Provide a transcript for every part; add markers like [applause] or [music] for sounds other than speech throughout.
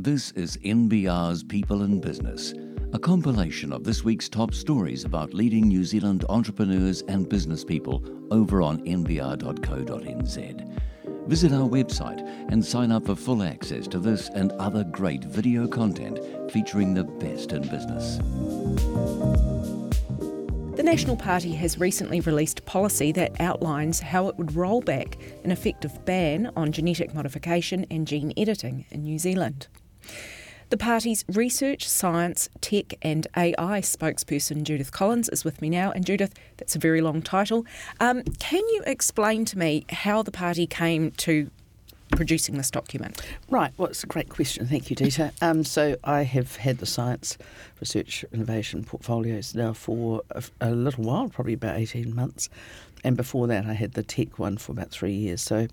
This is NBR's People in Business, a compilation of this week's top stories about leading New Zealand entrepreneurs and business people over on nbr.co.nz. Visit our website and sign up for full access to this and other great video content featuring the best in business. The National Party has recently released policy that outlines how it would roll back an effective ban on genetic modification and gene editing in New Zealand. The party's research, science, tech, and AI spokesperson Judith Collins is with me now. And Judith, that's a very long title. Um, can you explain to me how the party came to producing this document? Right, well, it's a great question. Thank you, Dita. Um, so, I have had the science, research, innovation portfolios now for a, a, little while, probably about 18 months. And before that, I had the tech one for about three years. So,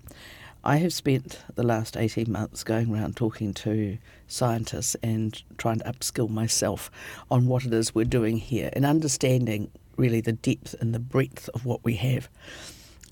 I have spent the last 18 months going around talking to scientists and trying to upskill myself on what it is we're doing here and understanding really the depth and the breadth of what we have.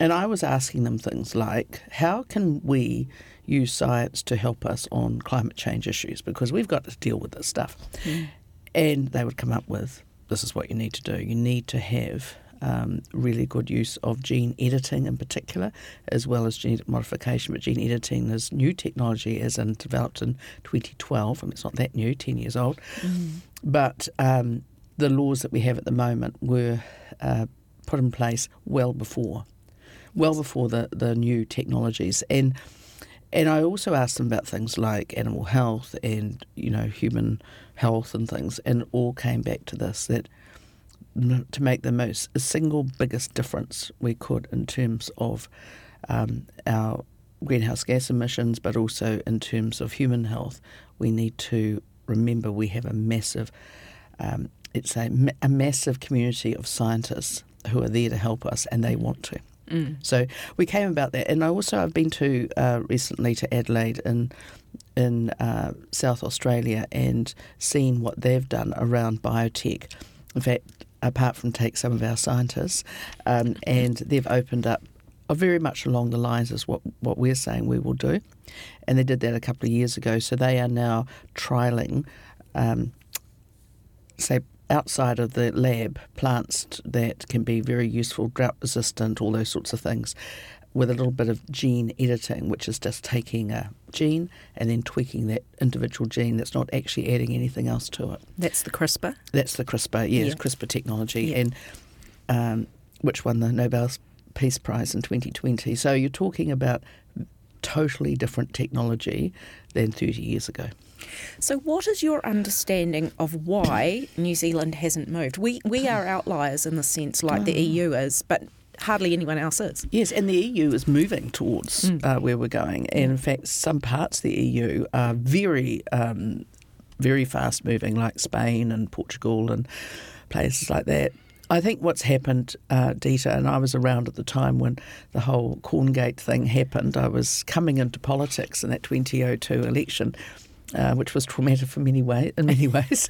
And I was asking them things like how can we use science to help us on climate change issues? Because we've got to deal with this stuff. Mm. And they would come up with this is what you need to do. You need to have um, really good use of gene editing in particular, as well as genetic modification. But gene editing is new technology, as in developed in 2012. I mean, it's not that new, 10 years old. Mm. But um, the laws that we have at the moment were uh, put in place well before, well before the, the new technologies. And and I also asked them about things like animal health and you know human health and things, and all came back to this that to make the most single biggest difference we could in terms of um, our greenhouse gas emissions, but also in terms of human health, we need to remember we have a massive, um, it's a, a massive community of scientists who are there to help us, and they want to. Mm. So we came about that, and I also I've been to uh, recently to Adelaide in in uh, South Australia and seen what they've done around biotech. In fact, apart from take some of our scientists, um, and they've opened up very much along the lines as what, what we're saying we will do. And they did that a couple of years ago. So they are now trialling, um, say, outside of the lab, plants that can be very useful, drought resistant, all those sorts of things with a little bit of gene editing, which is just taking a gene and then tweaking that individual gene that's not actually adding anything else to it. That's the CRISPR? That's the CRISPR, yes, yeah. CRISPR technology, yeah. and um, which won the Nobel Peace Prize in 2020. So you're talking about totally different technology than 30 years ago. So, what is your understanding of why New Zealand hasn't moved? We we are outliers in the sense, like the oh. EU is, but hardly anyone else is. Yes, and the EU is moving towards mm. uh, where we're going. And in fact, some parts of the EU are very, um, very fast moving, like Spain and Portugal and places like that. I think what's happened, uh, Dita, and I was around at the time when the whole Corngate thing happened. I was coming into politics in that 2002 election, uh, which was traumatic for many way, in many [laughs] ways.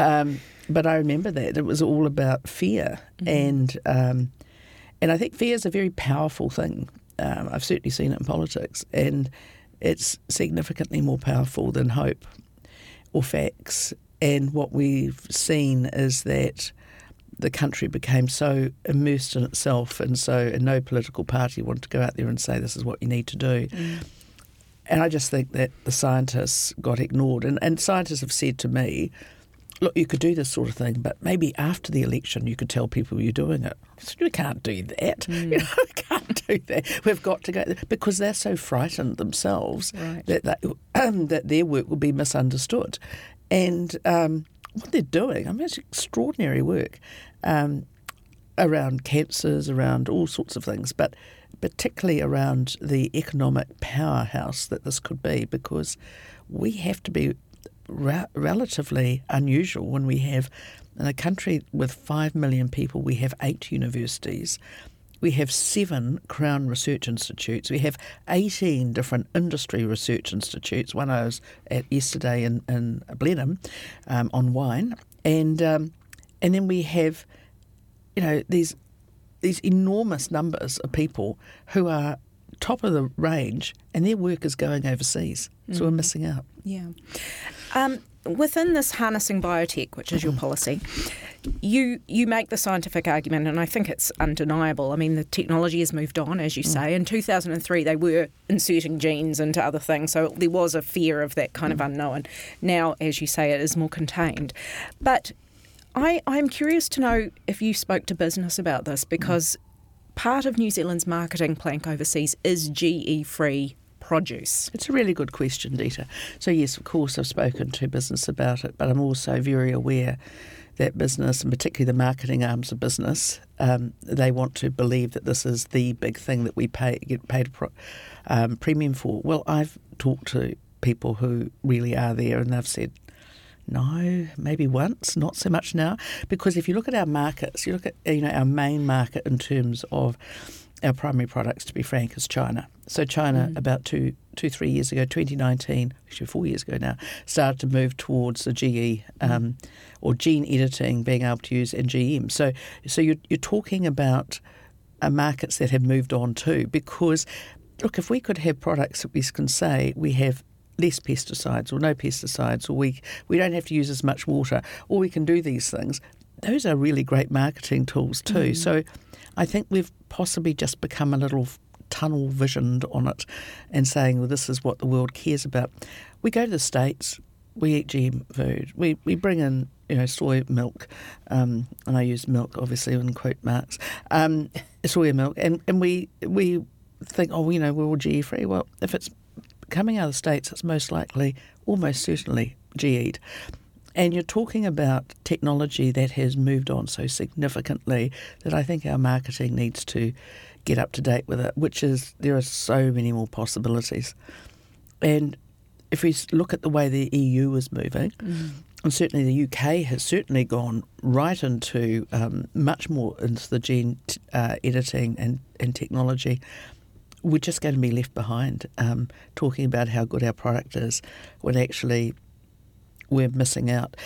Um, but I remember that it was all about fear, mm-hmm. and um, and I think fear is a very powerful thing. Um, I've certainly seen it in politics, and it's significantly more powerful than hope or facts. And what we've seen is that the country became so immersed in itself, and so and no political party wanted to go out there and say this is what you need to do. Mm. And I just think that the scientists got ignored. And, and scientists have said to me, look, you could do this sort of thing, but maybe after the election you could tell people you're doing it. So we can't do that. Mm. [laughs] You know, we [laughs] can't do that. We've got to go because they're so frightened themselves right. that that, [clears throat] um, that their work will be misunderstood, and um, what they're doing. I mean, it's extraordinary work um, around cancers, around all sorts of things, but particularly around the economic powerhouse that this could be, because we have to be ra- relatively unusual when we have, in a country with 5 million people, we have eight universities. We have seven Crown Research Institutes. We have 18 different industry research institutes. One I was at yesterday in, in Blenheim um, on wine. And, um, and then we have, you know, these, these enormous numbers of people who are top of the range and their work is going overseas. Mm. So we're mm. missing out. Yeah. Um, within this harnessing biotech, which is your policy, you you make the scientific argument, and I think it's undeniable. I mean, the technology has moved on, as you mm. say. In 2003, they were inserting genes into other things, so there was a fear of that kind mm. of unknown. Now, as you say, it is more contained. But I, I'm curious to know if you spoke to business about this because mm. part of New Zealand's marketing plank overseas is GE free produce? It's a really good question, Dita. So, yes, of course, I've spoken to business about it, but I'm also very aware that business, and particularly the marketing arms of business, um, they want to believe that this is the big thing that we pay get paid a um, premium for. Well, I've talked to people who really are there, and they've said. No, maybe once, not so much now. Because if you look at our markets, you look at you know our main market in terms of our primary products, to be frank, is China. So China, mm. about two, two, three years ago, 2019, actually four years ago now, started to move towards the GE um, or gene editing, being able to use NGM. So, so you're, you're talking about uh, markets that have moved on too, because look, if we could have products that we can say we have less pesticides or no pesticides, or we we don't have to use as much water, or we can do these things. Those are really great marketing tools too. Mm. So, I think we've possibly just become a little tunnel visioned on it and saying, well, this is what the world cares about. We go to the States, we eat GM food, we, we bring in you know, soy milk, um, and I use milk obviously in quote marks, um, [laughs] soy milk, and, and we we think, oh, you know, we're all GE free. Well, if it's coming out of the States, it's most likely, almost certainly, GE'd. And you're talking about technology that has moved on so significantly that I think our marketing needs to get up to date with it, which is there are so many more possibilities. And if we look at the way the EU is moving, mm. and certainly the UK has certainly gone right into um, much more into the gene uh, editing and, and technology, we're just going to be left behind um, talking about how good our product is when actually we're missing out.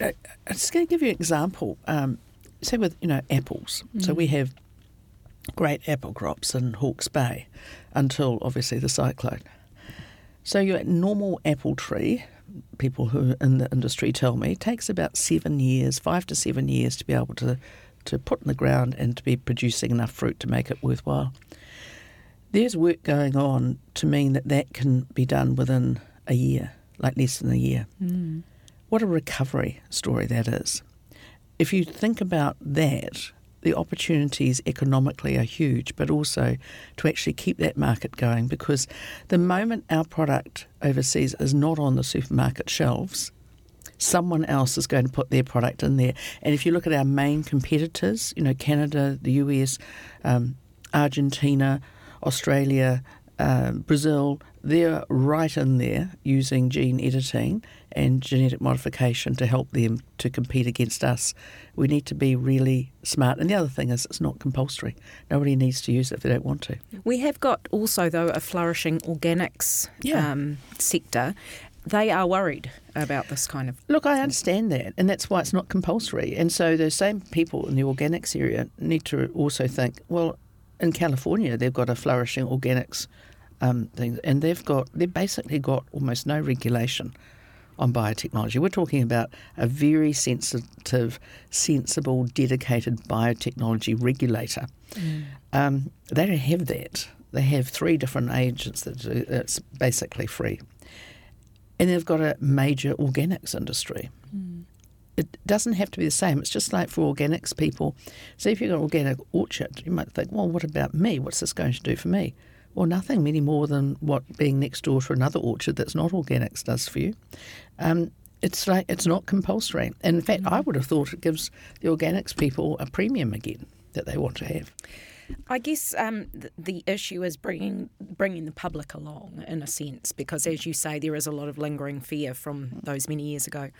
Uh, I'm just going to give you an example. Um, say with you know apples. Mm. So we have great apple crops in Hawke's Bay until obviously the cyclone. So your normal apple tree, people who are in the industry tell me, takes about seven years, five to seven years to be able to, to put in the ground and to be producing enough fruit to make it worthwhile. There's work going on to mean that that can be done within a year, like less than a year. Mm. What a recovery story that is. If you think about that the opportunities economically are huge, but also to actually keep that market going because the moment our product overseas is not on the supermarket shelves, someone else is going to put their product in there. And if you look at our main competitors, you know, Canada, the US, um, Argentina, Australia, uh, Brazil, they're right in there using gene editing and genetic modification to help them to compete against us. We need to be really smart. And the other thing is, it's not compulsory. Nobody needs to use it if they don't want to. We have got also, though, a flourishing organics yeah. um, sector. They are worried about this kind of. Look, I understand that, and that's why it's not compulsory. And so the same people in the organics area need to also think, well, in California, they've got a flourishing organics um, thing, and they've got they've basically got almost no regulation on biotechnology. We're talking about a very sensitive, sensible, dedicated biotechnology regulator. Mm. Um, they don't have that. They have three different agents that do, it's basically free. And they've got a major organics industry. It doesn't have to be the same. It's just like for organics people. So if you've got an organic orchard, you might think, well, what about me? What's this going to do for me? Well, nothing any more than what being next door to another orchard that's not organics does for you. Um, it's like it's not compulsory. And in fact, I would have thought it gives the organics people a premium again that they want to have. I guess um, the, the, issue is bringing bringing the public along in a sense, because as you say, there is a lot of lingering fear from those many years ago.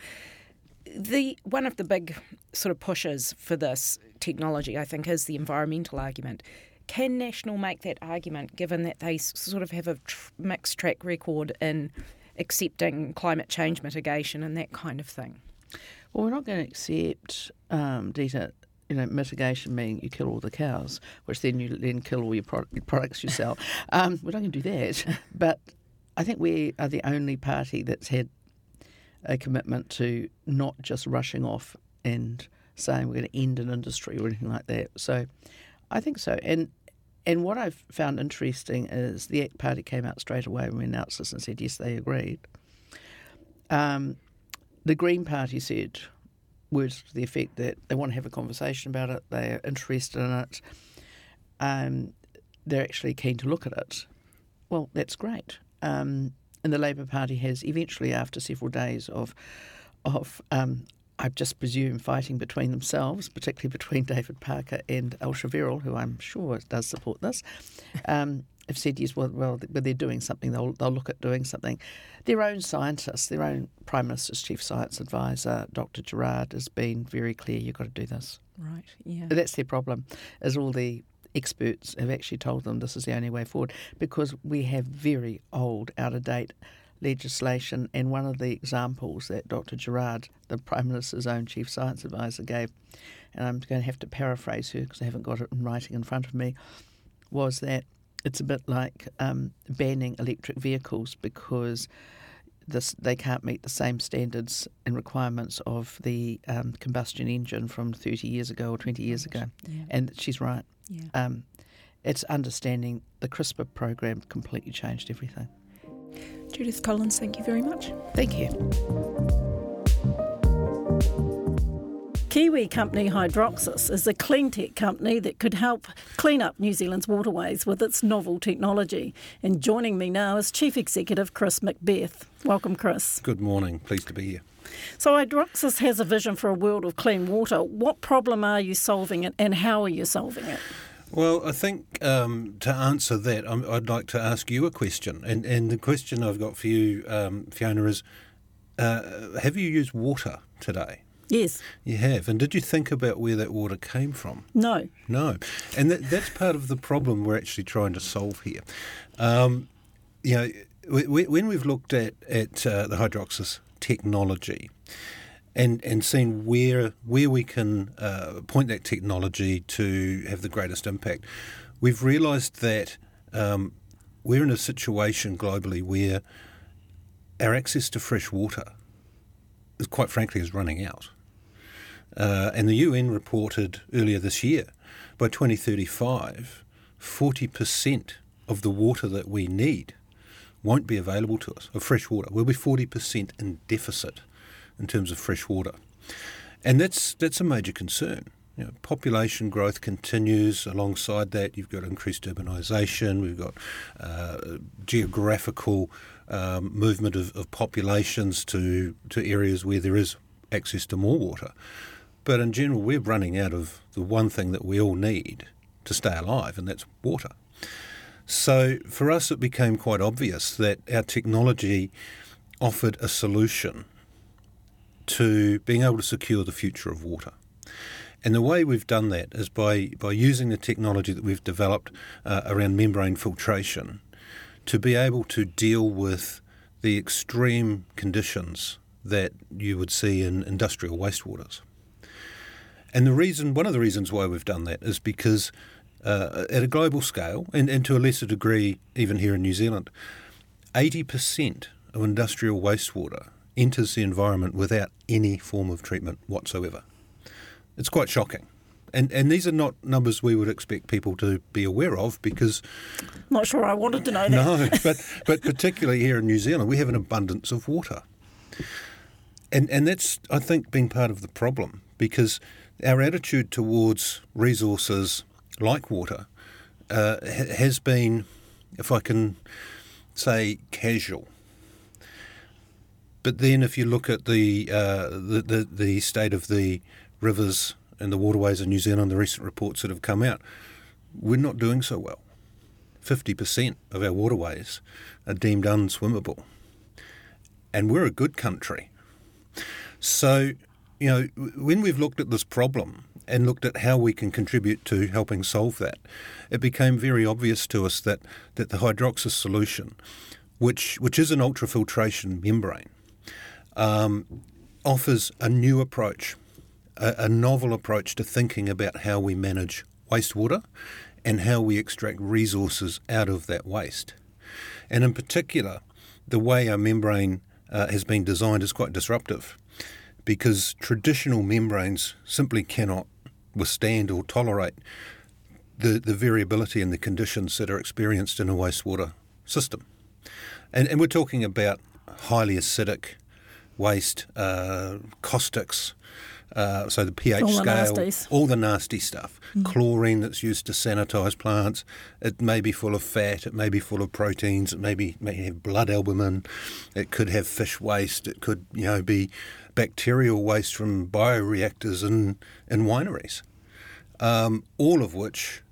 The one of the big sort of pushes for this technology, I think, is the environmental argument. Can National make that argument, given that they sort of have a tr- mixed track record in accepting climate change mitigation and that kind of thing? Well, we're not going to accept, um, Dita, you know, mitigation meaning you kill all the cows, which then you then kill all your, pro- your products you sell. [laughs] Um, we're not going to do that. But I think we are the only party that's had a commitment to not just rushing off and saying we're going to end an industry or anything like that. So I think so. And and what I've found interesting is the ACT Party came out straight away when we announced this and said yes, they agreed. Um, the Green Party said words to the effect that they want to have a conversation about it, they're interested in it, um, they're actually keen to look at it. Well, that's great. Um, and the Labour Party has eventually, after several days of of um, I just presume fighting between themselves, particularly between [laughs] David Parker and Ayesha Verrall, who I'm sure does support this, [laughs] um, have said yes, well, well, they're doing something, they'll, they'll look at doing something. Their own scientists, their own Prime Minister's Chief Science Advisor, Dr. Gerrard, has been very clear you've got to do this. Right, yeah. That's their problem, is all the experts have actually told them this is the only way forward because we have very old, out of date legislation. And one of the examples that Dr. Gerrard, the Prime Minister's own Chief Science Advisor, gave, and I'm going to have to paraphrase her because I haven't got it in writing in front of me, was that it's a bit like um, banning electric vehicles because this, they can't meet the same standards and requirements of the um, combustion engine from 30 years ago or 20 years ago. Yeah. And she's right. Yeah. Um, it's understanding the CRISPR program completely changed everything. Judith Collins, thank you very much. Thank you. Kiwi company Hydroxsys is a clean tech company that could help clean up New Zealand's waterways with its novel technology. And joining me now is Chief Executive Chris MacBeth. Welcome, Chris. Good morning. Pleased to be here. So, Hydroxsys has a vision for a world of clean water. What problem are you solving it and how are you solving it? Well, I think um, to answer that, i would like to ask you a question. And, and the question I've got for you, um, Fiona, is uh, have you used water today? Yes. You have. And did you think about where that water came from? No. No. And that, that's part of the problem we're actually trying to solve here. Um, you know, we, when we've looked at, at uh, the Hydroxsys technology, and and seen where where we can uh, point that technology to have the greatest impact. We've realised that um, we're in a situation globally where our access to fresh water, is, quite frankly, is running out. Uh, and the UN reported earlier this year, by 2035, 40% of the water that we need won't be available to us, of fresh water. We'll be 40% in deficit in terms of fresh water. And that's, that's a major concern. You know, population growth continues. Alongside that, you've got increased urbanisation. We've got uh, geographical um, movement of, of, populations to to areas where there is access to more water. But in general, we're running out of the one thing that we all need to stay alive, and that's water. So for us, it became quite obvious that our technology offered a solution to being able to secure the future of water. And the way we've done that is by, by using the technology that we've developed uh, around membrane filtration to be able to deal with the extreme conditions that you would see in industrial wastewaters. And the reason, one of the reasons why we've done that is because uh, at a global scale, and, and to a lesser degree even here in New Zealand, 80% of industrial wastewater enters the environment without any form of treatment whatsoever. It's quite shocking. And, and these are not numbers we would expect people to be aware of because. Not sure I wanted to know that. No, [laughs] but, but particularly here in New Zealand, we have an abundance of water. And, and that's, I think, been part of the problem because our attitude towards resources like water uh, has been, if I can say, casual. But then, if you look at the, uh, the, the, the state of the rivers and the waterways in New Zealand, the recent reports that have come out, we're not doing so well. 50% of our waterways are deemed unswimmable. And we're a good country. So, you know, when we've looked at this problem and looked at how we can contribute to helping solve that, it became very obvious to us that, that the Hydroxsys solution, which, which is an ultrafiltration membrane, um, offers a new approach, a, a novel approach to thinking about how we manage wastewater and how we extract resources out of that waste. And in particular, the way our membrane uh, has been designed is quite disruptive because traditional membranes simply cannot withstand or tolerate the, the variability in the conditions that are experienced in a wastewater system. And, and we're talking about highly acidic waste, uh, caustics, uh, so the pH all scale, the all the nasty stuff. Mm. Chlorine that's used to sanitise plants. It may be full of fat. It may be full of proteins. It may be may have blood albumin. It could have fish waste. It could you know be bacterial waste from bioreactors and in wineries. Um, all of which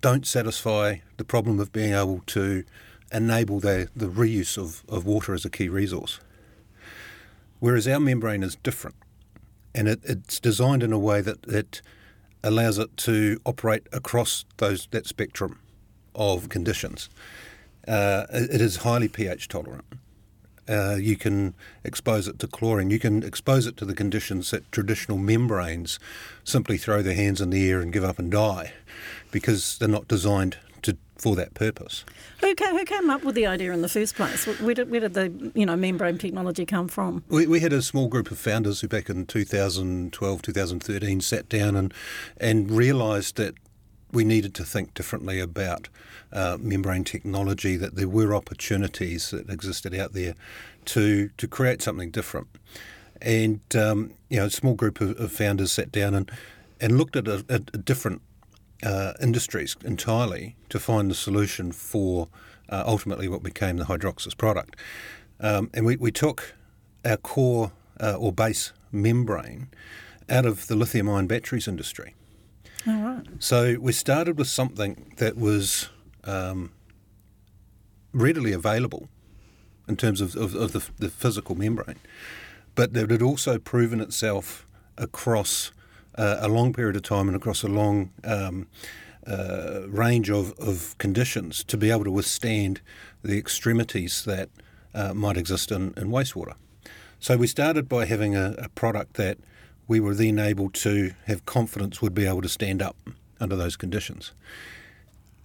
don't satisfy the problem of being able to enable the, the reuse of, of water as a key resource. Whereas our membrane is different and it, it's designed in a way that it allows it to operate across those that spectrum of conditions. Uh, it is highly pH tolerant. Uh, you can expose it to chlorine. You can expose it to the conditions that traditional membranes simply throw their hands in the air and give up and die because they're not designed to for that purpose. Who came, who came up with the idea in the first place? Where did, where did the you know membrane technology come from? We, we had a small group of founders who back in 2012, 2013 sat down and and realised that we needed to think differently about uh, membrane technology, that there were opportunities that existed out there to to create something different. And um, you know, a small group of, of, founders sat down and and looked at a, a different uh, industries entirely to find the solution for uh, ultimately what became the Hydroxsys product. Um, and we, we took our core uh, or base membrane out of the lithium ion batteries industry. So we started with something that was um, readily available in terms of, of, of the, the, physical membrane, but that had also proven itself across uh, a long period of time and across a long um, uh, range of, of conditions to be able to withstand the extremities that uh, might exist in, in wastewater. So we started by having a, a, product that we were then able to have confidence we'd be able to stand up under those conditions.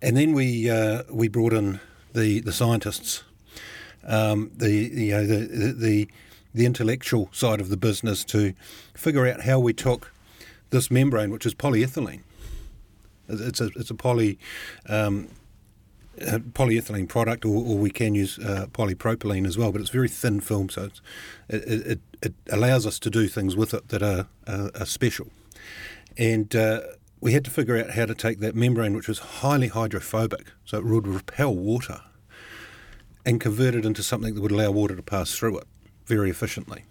And then we uh, we brought in the the scientists, um, the you know the, the the intellectual side of the business to figure out how we took this membrane, which is polyethylene. It's a it's a poly um, a polyethylene product, or, or, we can use uh, polypropylene as well. But it's very thin film, so it, it, it allows us to do things with it that are, are, are special. And uh, we had to figure out how to take that membrane, which was highly hydrophobic, so it would repel water, and convert it into something that would allow water to pass through it very efficiently.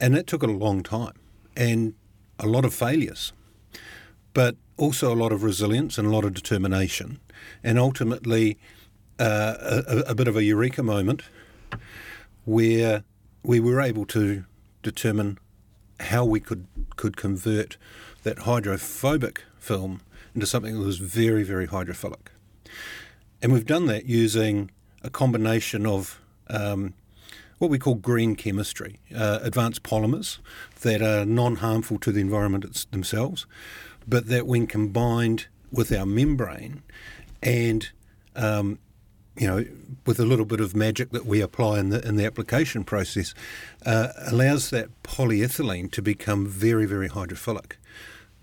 And that took a long time. And a lot of failures, but also a lot of resilience and a lot of determination, and ultimately uh, a, a bit of a eureka moment where we were able to determine how we could could convert that hydrophobic film into something that was very very hydrophilic, and we've done that using a combination of um, what we call green chemistry, uh, advanced polymers that are non harmful to the environment themselves, but that when combined with our membrane and um, you know, with a little bit of magic that we apply in the in the application process, uh, allows that polyethylene to become very, very hydrophilic.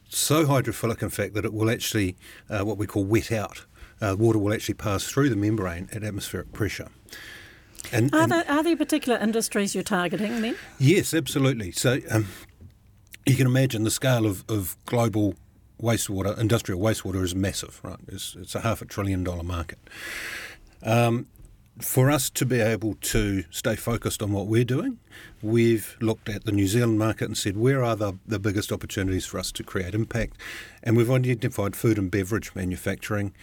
So hydrophilic, in fact, that it will actually uh, what we call wet out. Uh, water will actually pass through the membrane at atmospheric pressure. And, are, and there, are there particular industries you're targeting then? Yes, absolutely. So um, you can imagine the scale of, of global wastewater, industrial wastewater, is massive, right? It's, it's a half a trillion dollar market. Um, for us to be able to stay focused on what we're doing, we've looked at the New Zealand market and said where are the, the biggest opportunities for us to create impact. And we've identified food and beverage manufacturing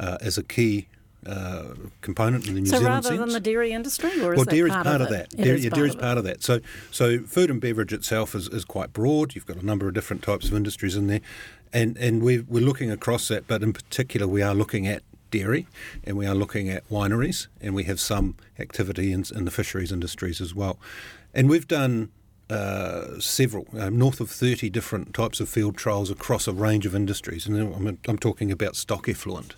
uh, as a key uh, component in the New so Zealand sense. So rather than the dairy industry, or is well, dairy's part, part of, that. It Dairy, is yeah, part dairy's of part of that. So, so food and beverage itself is, is quite broad. You've got a number of different types of industries in there, and and we're we're looking across that. But in particular, we are looking at dairy, and we are looking at wineries, and we have some activity in, in the fisheries industries as well. And we've done uh, several, uh, north of 30 different types of field trials across a range of industries. And I'm, I'm talking about stock effluent,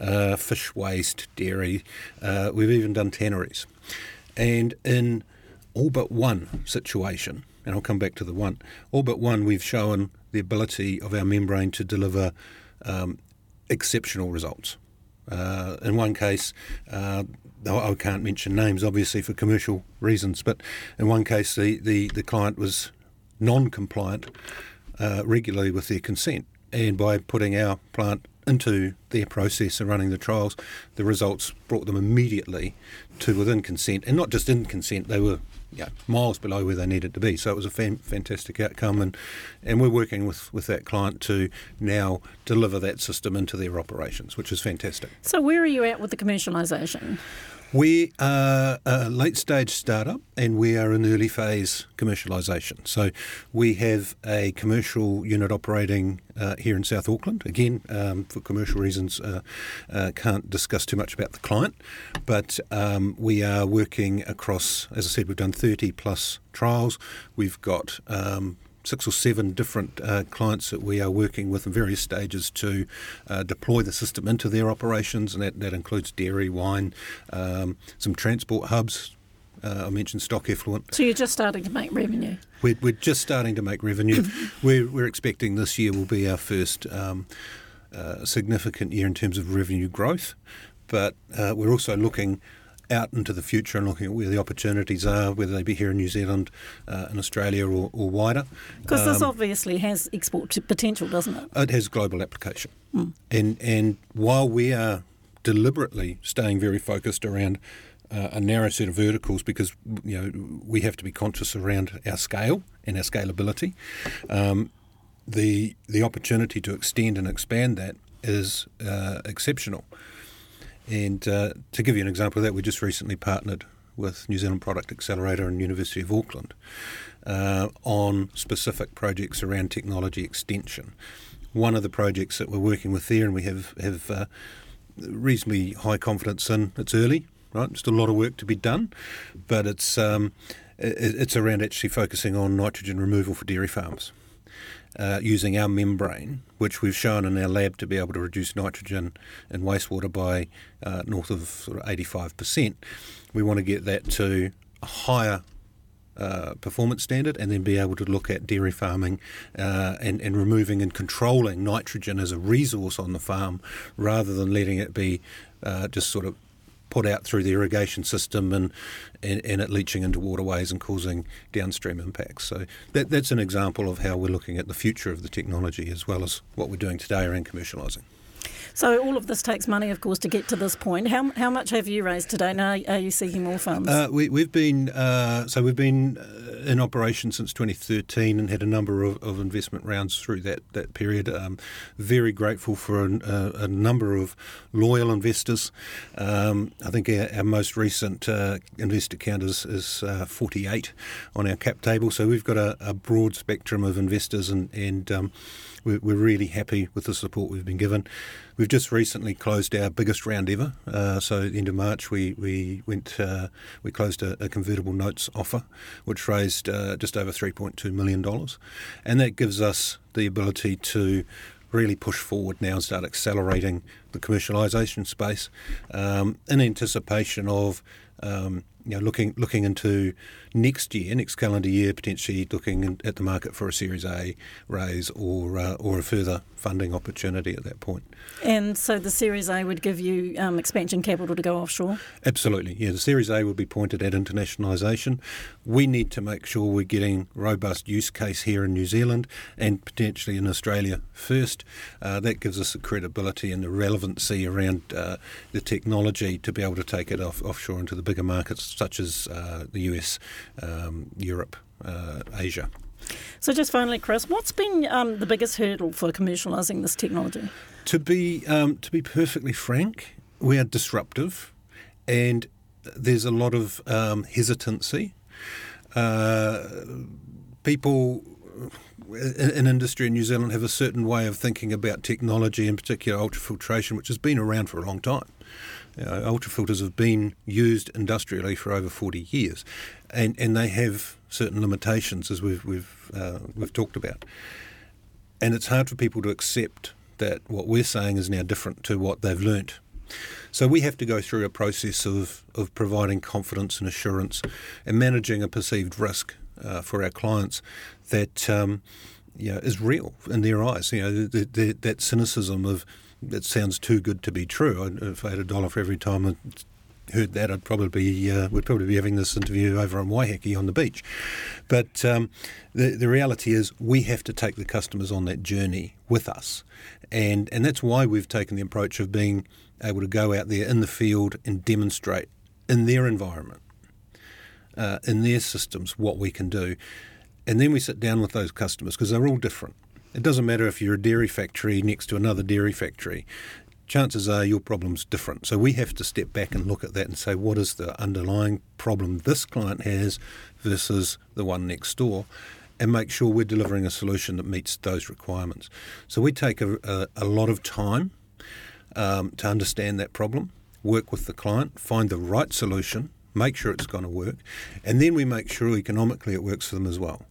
uh, fish waste, dairy. Uh, we've even done tanneries. And in all but one situation, and I'll come back to the one, all but one, we've shown the ability of our membrane to deliver um, exceptional results. Uh, in one case, uh, I can't mention names, obviously, for commercial reasons, but in one case, the, the, the client was non compliant uh, regularly with their consent. And by putting our plant into their process and running the trials, the results brought them immediately to within consent, and not just in consent, they were you know, miles below where they needed to be. So it was a fan, fantastic outcome, and and we're working with, with that client to now deliver that system into their operations, which is fantastic. So where are you at with the commercialisation? We are a late stage startup and we are in early phase commercialisation. So we have a commercial unit operating uh, here in South Auckland. Again, um, for commercial reasons, uh, uh, can't discuss too much about the client, but um, we are working across, as I said, we've done 30 plus trials. We've got um, six or seven different uh, clients that we are working with in various stages to uh, deploy the system into their operations, and that, that includes dairy, wine, um, some transport hubs. Uh, I mentioned stock effluent. So you're just starting to make revenue? We're, we're just starting to make revenue. [laughs] we're, we're expecting this year will be our first um, uh, significant year in terms of revenue growth, but uh, we're also looking out into the future and looking at where the opportunities are, whether they be here in New Zealand, uh, in Australia, or, or wider. Because um, this obviously has export potential, doesn't it? It has global application, mm. and and while we are deliberately staying very focused around. Uh, a narrow set of verticals because you know we have to be conscious around our scale and our scalability. Um, the the opportunity to extend and expand that is uh, exceptional. And uh, to give you an example of that, we just recently partnered with New Zealand Product Accelerator and University of Auckland uh, on specific projects around technology extension. One of the projects that we're working with there, and we have have uh, reasonably high confidence in. It's early, right? Still a lot of work to be done, but it's um, it's around actually focusing on nitrogen removal for dairy farms uh, using our membrane, which we've shown in our lab to be able to reduce nitrogen in wastewater by uh, north of sort of 85%. We want to get that to a higher uh, performance standard and then be able to look at dairy farming uh, and, and removing and controlling nitrogen as a resource on the farm rather than letting it be uh, just sort of put out through the irrigation system and, and, and, it leaching into waterways and causing downstream impacts. So that, that's an example of how we're looking at the future of the technology as well as what we're doing today around commercialising. So all of this takes money, of course, to get to this point. How, how much have you raised today? Now, are you seeking more funds? Uh, we, have been uh, so we've been uh, in operation since 2013 and had a number of, of investment rounds through that that period. Um, very grateful for a, a, a, number of loyal investors. Um, I think our, our most recent uh, investor count is, is uh, 48 on our cap table. So we've got a, a broad spectrum of investors and and um, we're, we're, really happy with the support we've been given. We've just recently closed our biggest round ever. Uh, so at the end of March, we we went uh, we closed a, a, convertible notes offer, which raised uh, just over three point two million dollars, and that gives us the ability to really push forward now and start accelerating the commercialisation space um, in anticipation of um, you know, looking looking into next year, next calendar year, potentially looking at the market for a Series A raise or uh, or a further funding opportunity at that point. And so the Series A would give you um, expansion capital to go offshore? Absolutely, yeah. The Series A would be pointed at internationalisation. We need to make sure we're getting robust use case here in New Zealand and potentially in Australia first. Uh, that gives us the credibility and the relevancy around uh, the technology to be able to take it off offshore into the bigger markets such as uh, the US, um, Europe, uh, Asia. So, just finally, Chris, what's been um, the biggest hurdle for commercialising this technology? To be um, to be perfectly frank, we are disruptive, and there's a lot of um, hesitancy. Uh, people in industry in New Zealand have a certain way of thinking about technology, in particular ultrafiltration, which has been around for a long time. You know, ultrafilters have been used industrially for over 40 years. And and they have certain limitations as we've we've uh, we've talked about, and it's hard for people to accept that what we're saying is now different to what they've learnt. So we have to go through a process of, of providing confidence and assurance and managing a perceived risk uh, for our clients that um, you know, is real in their eyes. You know, the, the, that cynicism of it sounds too good to be true. If I had a dollar for every time heard that, I'd probably be uh, would probably be having this interview over on Waiheke on the beach. But um, the the reality is, we have to take the customers on that journey with us, and and that's why we've taken the approach of being able to go out there in the field and demonstrate in their environment, uh, in their systems, what we can do. And then we sit down with those customers because they're all different. It doesn't matter if you're a dairy factory next to another dairy factory. Chances are your problem's different. So we have to step back and look at that and say, what is the underlying problem this client has versus the one next door? and make sure we're delivering a solution that meets those requirements. So we take a, a, a lot of time um, to understand that problem, work with the client, find the right solution, make sure it's going to work, and then we make sure economically it works for them as well.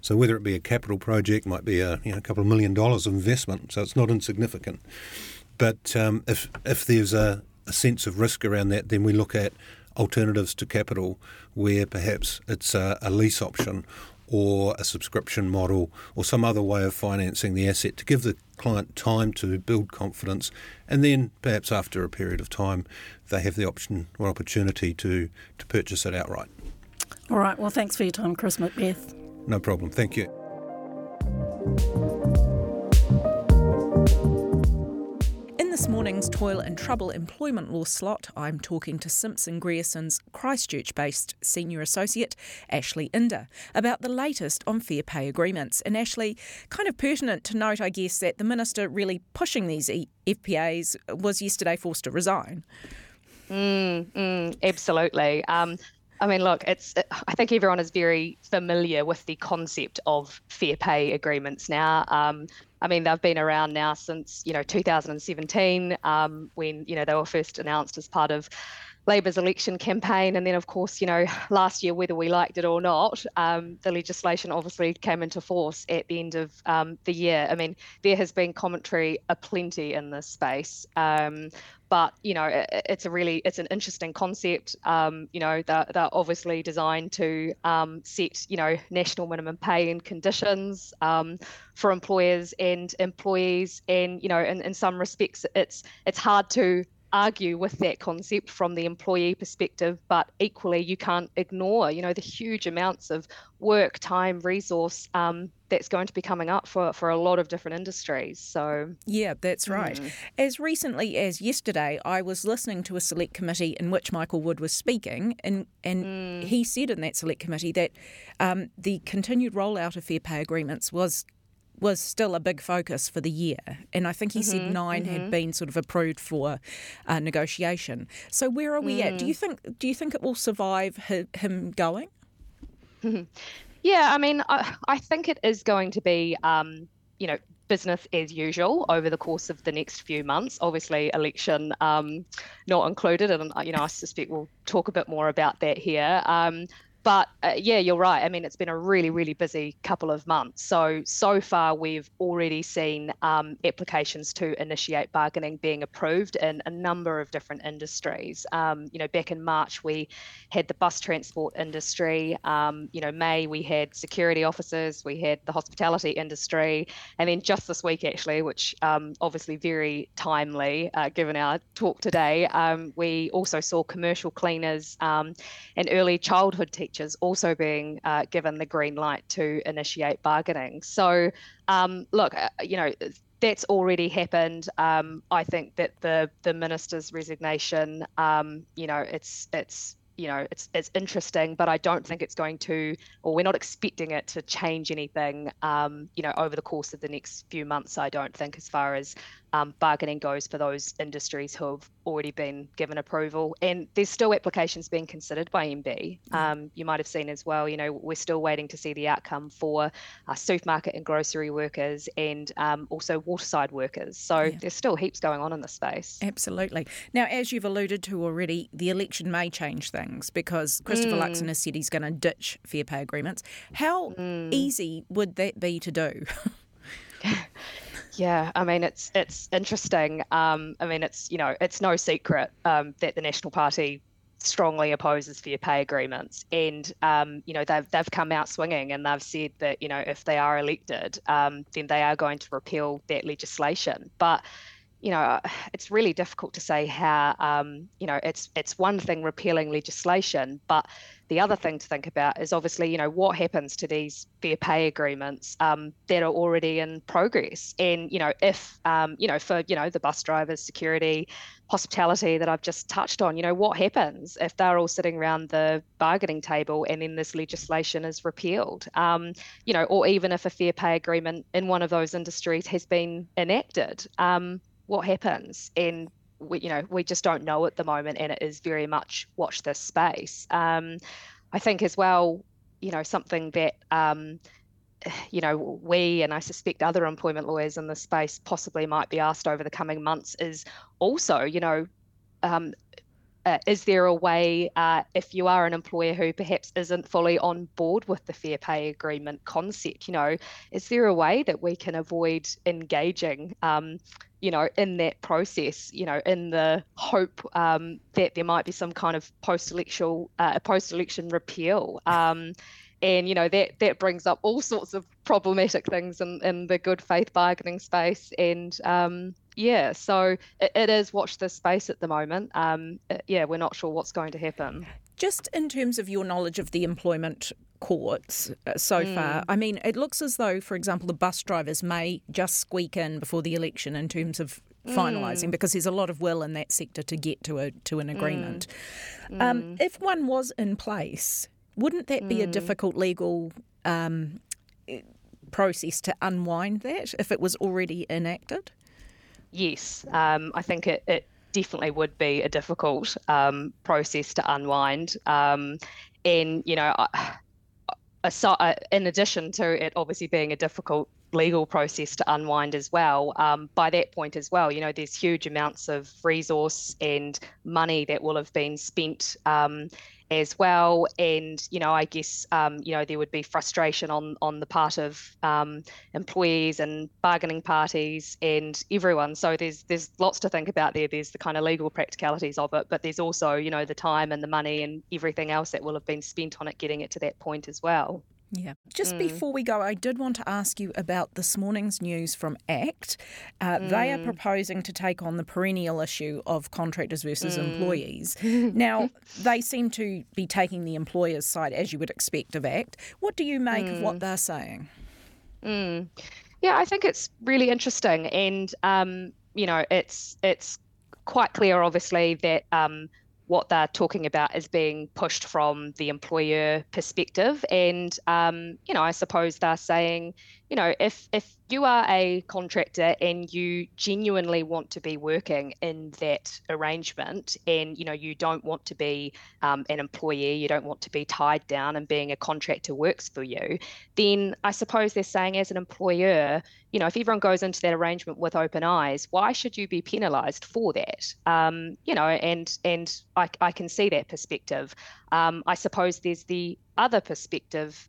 So whether it be a capital project, might be a, you know, a couple of million dollars investment, so it's not insignificant. But um, if if there's a, a sense of risk around that, then we look at alternatives to capital where perhaps it's a, a lease option or a subscription model or some other way of financing the asset to give the client time to build confidence and then perhaps after a period of time they have the option or opportunity to, to purchase it outright. All right, well, thanks for your time, Chris MacBeth. No problem. Thank you. This morning's Toil and Trouble employment law slot, I'm talking to Simpson Grierson's Christchurch based senior associate, Ashley Inder, about the latest on fair pay agreements. And Ashley, kind of pertinent to note, I guess, that the minister really pushing these FPAs was yesterday forced to resign. Mm, mm, absolutely. Um, I mean, look, it's. I think everyone is very familiar with the concept of fair pay agreements now. Um, I mean, they've been around now since you know 2017, um, when you know they were first announced as part of Labour's election campaign, and then of course, you know, last year, whether we liked it or not, um, the legislation obviously came into force at the end of um, the year. I mean, there has been commentary aplenty in this space. Um, but you know it, it's a really it's an interesting concept um, you know they're, they're obviously designed to um, set you know national minimum pay and conditions um, for employers and employees. And you know in, in some respects it's it's hard to argue with that concept from the employee perspective, but equally you can't ignore, you know, the huge amounts of work, time, resource um, that's going to be coming up for, for a lot of different industries. So yeah, that's right. Mm. As recently as yesterday, I was listening to a select committee in which Michael Wood was speaking, and and mm. he said in that select committee that um, the continued rollout of fair pay agreements was was still a big focus for the year. And I think he mm-hmm, said 9 mm-hmm. had been sort of approved for uh, negotiation. So where are we mm. at? Do you mm. think do you think it will survive him going? [laughs] Yeah, I mean, I, I, think it is going to be, um, you know, business as usual over the course of the next few months. Obviously, election um, not included, and you know, I suspect we'll talk a bit more about that here. Um, but uh, yeah, you're right. I mean, it's been a really, really busy couple of months. So, so far, we've already seen um, applications to initiate bargaining being approved in a number of different industries. Um, you know, back in March, we had the bus transport industry. Um, you know, May, we had security officers, we had the hospitality industry. And then just this week, actually, which um, obviously very timely uh, given our talk today, um, we also saw commercial cleaners um, and early childhood teachers teachers also being uh, given the green light to initiate bargaining. So, um, look, uh, you know, that's already happened. Um, I think that the the minister's resignation, um, you know, it's it's you know it's it's interesting, but I don't think it's going to, or we're not expecting it to change anything. Um, you know, over the course of the next few months, I don't think, as far as um, bargaining goes for those industries who have already been given approval. And there's still applications being considered by MB. Um, you might have seen as well, you know, we're still waiting to see the outcome for uh, supermarket and grocery workers and um, also waterside workers. So yeah. there's still heaps going on in the space. Absolutely. Now, as you've alluded to already, the election may change things because Christopher mm. Luxon has said he's going to ditch fair pay agreements. How mm. easy would that be to do? [laughs] [laughs] Yeah, I mean it's it's interesting. Um, I mean it's you know it's no secret um, that the National Party strongly opposes fair pay agreements, and um, you know they've they've come out swinging and they've said that you know if they are elected, um, then they are going to repeal that legislation. But you know, [sighs] it's really difficult to say how, um, you know, it's it's one thing repealing legislation, but the other thing to think about is obviously, you know, what happens to these fair pay agreements um, that are already in progress, and you know, if um, you know, for you know, the bus drivers, security, hospitality that I've just touched on, you know, what happens if they're all sitting around the bargaining table and then this legislation is repealed, um, you know, or even if a fair pay agreement in one of those industries has been enacted. Um, what happens and we you know we just don't know at the moment and it is very much watch this space. Um, i think as well you know something that um, you know we and i suspect other employment lawyers in the space possibly might be asked over the coming months is also you know um, uh, is there a way, uh, if you are an employer who perhaps isn't fully on board with the fair pay agreement concept, you know, is there a way that we can avoid engaging, um, you know, in that process, you know, in the hope um, that there might be some kind of post-election, uh, post-election repeal? Um, and you know that that brings up all sorts of problematic things in, in the good faith bargaining space and um, yeah so it, it is watch this space at the moment um, it, yeah we're not sure what's going to happen just in terms of your knowledge of the employment courts uh, so mm. far. I mean, it looks as though, for example, the bus drivers may just squeak in before the election in terms of finalising mm. because there's a lot of will in that sector to get to a to an agreement. Mm. Um, if one was in place, wouldn't that be a mm. difficult legal um, process to unwind that if it was already enacted? Yes, um, I think it, it, definitely would be a difficult um, process to unwind. Um, and, you know, aside, uh, in addition to it obviously being a difficult legal process to unwind as well. Um, by that point as well, you know, there's huge amounts of resource and money that will have been spent um, as well. And you know, I guess um, you know there would be frustration on on the part of um, employees and bargaining parties and everyone. So there's there's lots to think about there. There's the kind of legal practicalities of it, but there's also you know the time and the money and everything else that will have been spent on it getting it to that point as well. Yeah. Just mm. before we go, I did want to ask you about this morning's news from ACT. Uh, mm. They are mm. proposing to take on the perennial issue of contractors versus mm. employees. [laughs] now, they seem to be taking the employer's side, as you would expect of ACT. What do you make of what mm. they're saying? Mm. Yeah, I think it's really interesting, and um, you know, it's it's quite clear, obviously, that um, what they're talking about is being pushed from the employer perspective. And, um, you know, I suppose they're saying, you know, if if you are a contractor and you genuinely want to be working in that arrangement, and you know you don't want to be um, an employee, you don't want to be tied down, and being a contractor works for you, then I suppose they're saying as an employer, you know, if everyone goes into that arrangement with open eyes, why should you be penalised for that? Um, you know, and and I, I can see that perspective. Um, I suppose there's the other perspective.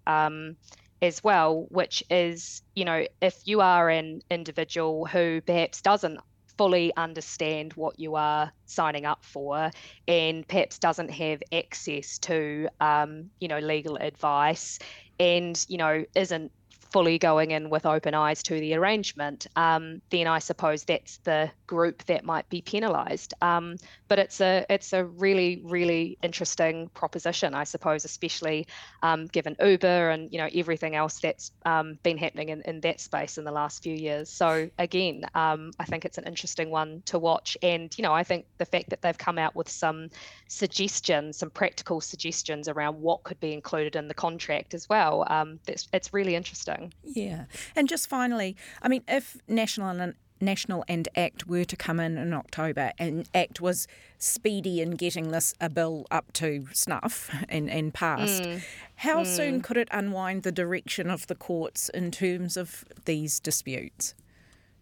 As well, which is, you know, if you are an individual who perhaps doesn't fully understand what you are signing up for and perhaps doesn't have access to, um, you know, legal advice and, you know, isn't fully going in with open eyes to the arrangement, um, then I suppose that's the group that might be penalised. Um, but it's a it's a really really interesting proposition, I suppose, especially um, given Uber and you know everything else that's um, been happening in, in that space in the last few years. So again, um, I think it's an interesting one to watch, and you know I think the fact that they've come out with some suggestions, some practical suggestions around what could be included in the contract as well. Um, that's it's really interesting. Yeah. And just finally, I mean, if national and National and ACT were to come in in October, and ACT was speedy in getting this a bill up to snuff and, and passed, mm. how mm. soon could it unwind the direction of the courts in terms of these disputes?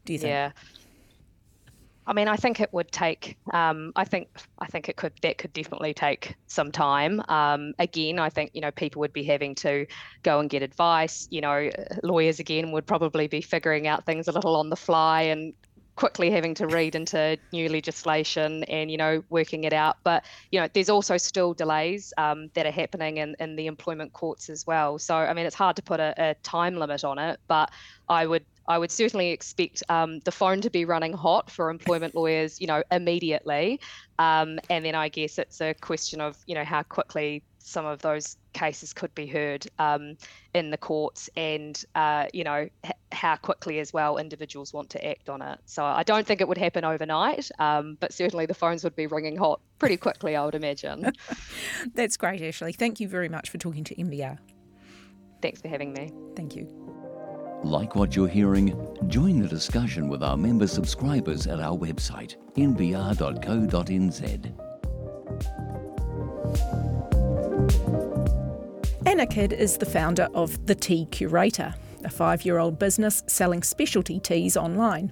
Do you think? Yeah. I mean, I think it would take. Um, I think I think it could that could definitely take some time. Um, again, I think you know people would be having to go and get advice. You know, lawyers again would probably be figuring out things a little on the fly and quickly having to read into new legislation and you know working it out but you know there's also still delays um, that are happening in, in the employment courts as well so i mean it's hard to put a, a time limit on it but i would I would certainly expect um, the phone to be running hot for employment lawyers, you know, immediately. Um, and then I guess it's a question of, you know, how quickly some of those cases could be heard um, in the courts and, uh, you know, h- how quickly as well individuals want to act on it. So I don't think it would happen overnight, um, but certainly the phones would be ringing hot pretty quickly, I would imagine. [laughs] That's great, Ashley. Thank you very much for talking to NBR. Thanks for having me. Thank you. Like what you're hearing? Join the discussion with our member subscribers at our website, nbr.co.nz. Anna is the founder of The Tea Curator a five year old business selling specialty teas online.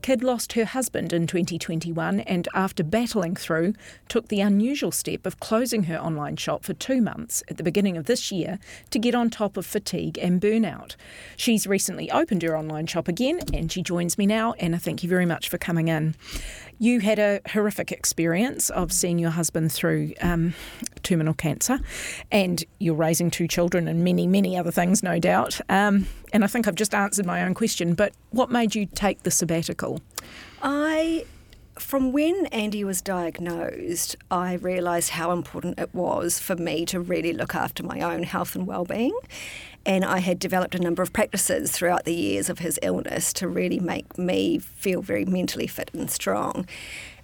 Kydd lost her husband in 2021 and, after battling through, took the unusual step of closing her online shop for two months at the beginning of this year to get on top of fatigue and burnout. She's recently opened her online shop again and she joins me now. Anna, thank you very much for coming in. You had a horrific experience of seeing your husband through um, terminal cancer, and you're raising two children and many, many other things, no doubt. Um, and I think I've just answered my own question, but what made you take the sabbatical? I from when Andy was diagnosed, I realised how important it was for me to really look after my own health and well-being. And I had developed a number of practices throughout the years of his illness to really make me feel very mentally fit and strong.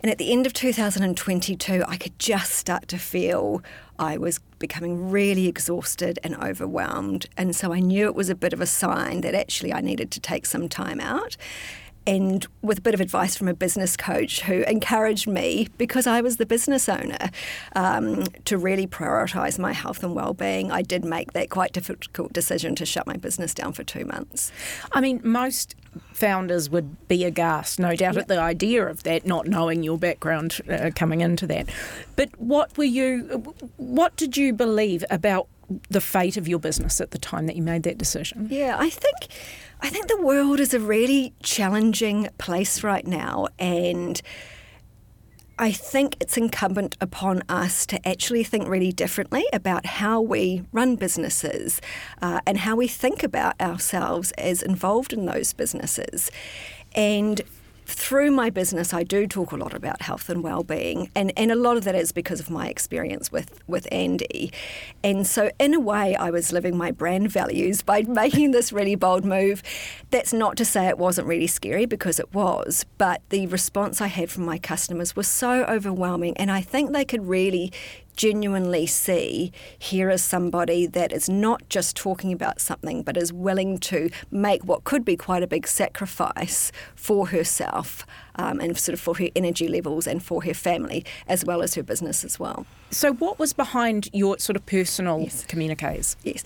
And at the end of 2022, I could just start to feel I was becoming really exhausted and overwhelmed. And so I knew it was a bit of a sign that actually I needed to take some time out and with a bit of advice from a business coach who encouraged me because I was the business owner um, to really prioritise my health and well-being. I did make that quite difficult decision to shut my business down for two months. I mean, most founders would be aghast, no doubt, yep. at the idea of that, not knowing your background uh, coming into that. But what were you? What did you believe about the fate of your business at the time that you made that decision? Yeah, I think I think the world is a really challenging place right now, and I think it's incumbent upon us to actually think really differently about how we run businesses uh, and how we think about ourselves as involved in those businesses. And through my business, I do talk a lot about health and well-being, and, and a lot of that is because of my experience with, with Andy. And so, in a way, I was living my brand values by [laughs] making this really bold move. That's not to say it wasn't really scary, because it was, but the response I had from my customers was so overwhelming, and I think they could really genuinely see here is somebody that is not just talking about something but is willing to make what could be quite a big sacrifice for herself um, and sort of for her energy levels and for her family as well as her business as well. So, what was behind your sort of personal yes. communiques? Yes.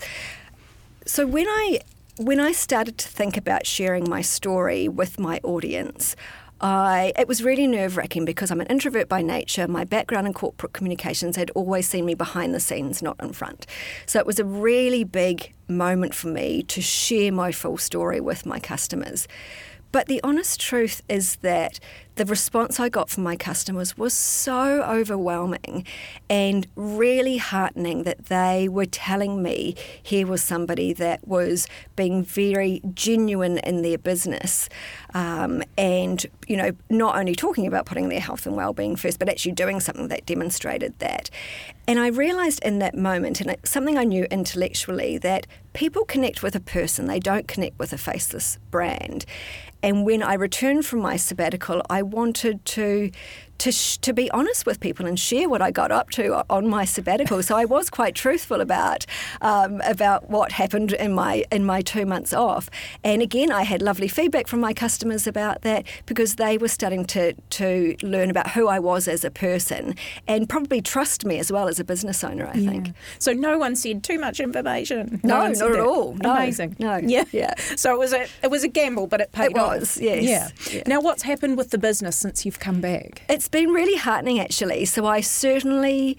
So when I when I started to think about sharing my story with my audience, I it was really nerve wracking because I'm an introvert by nature. My background in corporate communications had always seen me behind the scenes, not in front. So it was a really big moment for me to share my full story with my customers. But the honest truth is that the response I got from my customers was so overwhelming and really heartening that they were telling me here was somebody that was being very genuine in their business um, and, you know, not only talking about putting their health and well-being first, but actually doing something that demonstrated that. And I realised in that moment, and it's something I knew intellectually, that people connect with a person, they don't connect with a faceless brand. And when I returned from my sabbatical, I wanted to to sh- to be honest with people and share what I got up to on my sabbatical. so I [laughs] was quite truthful about um, about what happened in my in my two months off. And again, I had lovely feedback from my customers about that because they were starting to to learn about who I was as a person and probably trust me as well as a business owner. I Yeah. think. So no one said too much information. No, said not at all. No, Amazing. no. Yeah. Yeah. [laughs] So it was a it was a gamble, but it paid It off. was, yes. Yeah. Yeah. Now, what's happened with the business since you've come back? It's been really heartening actually. So I certainly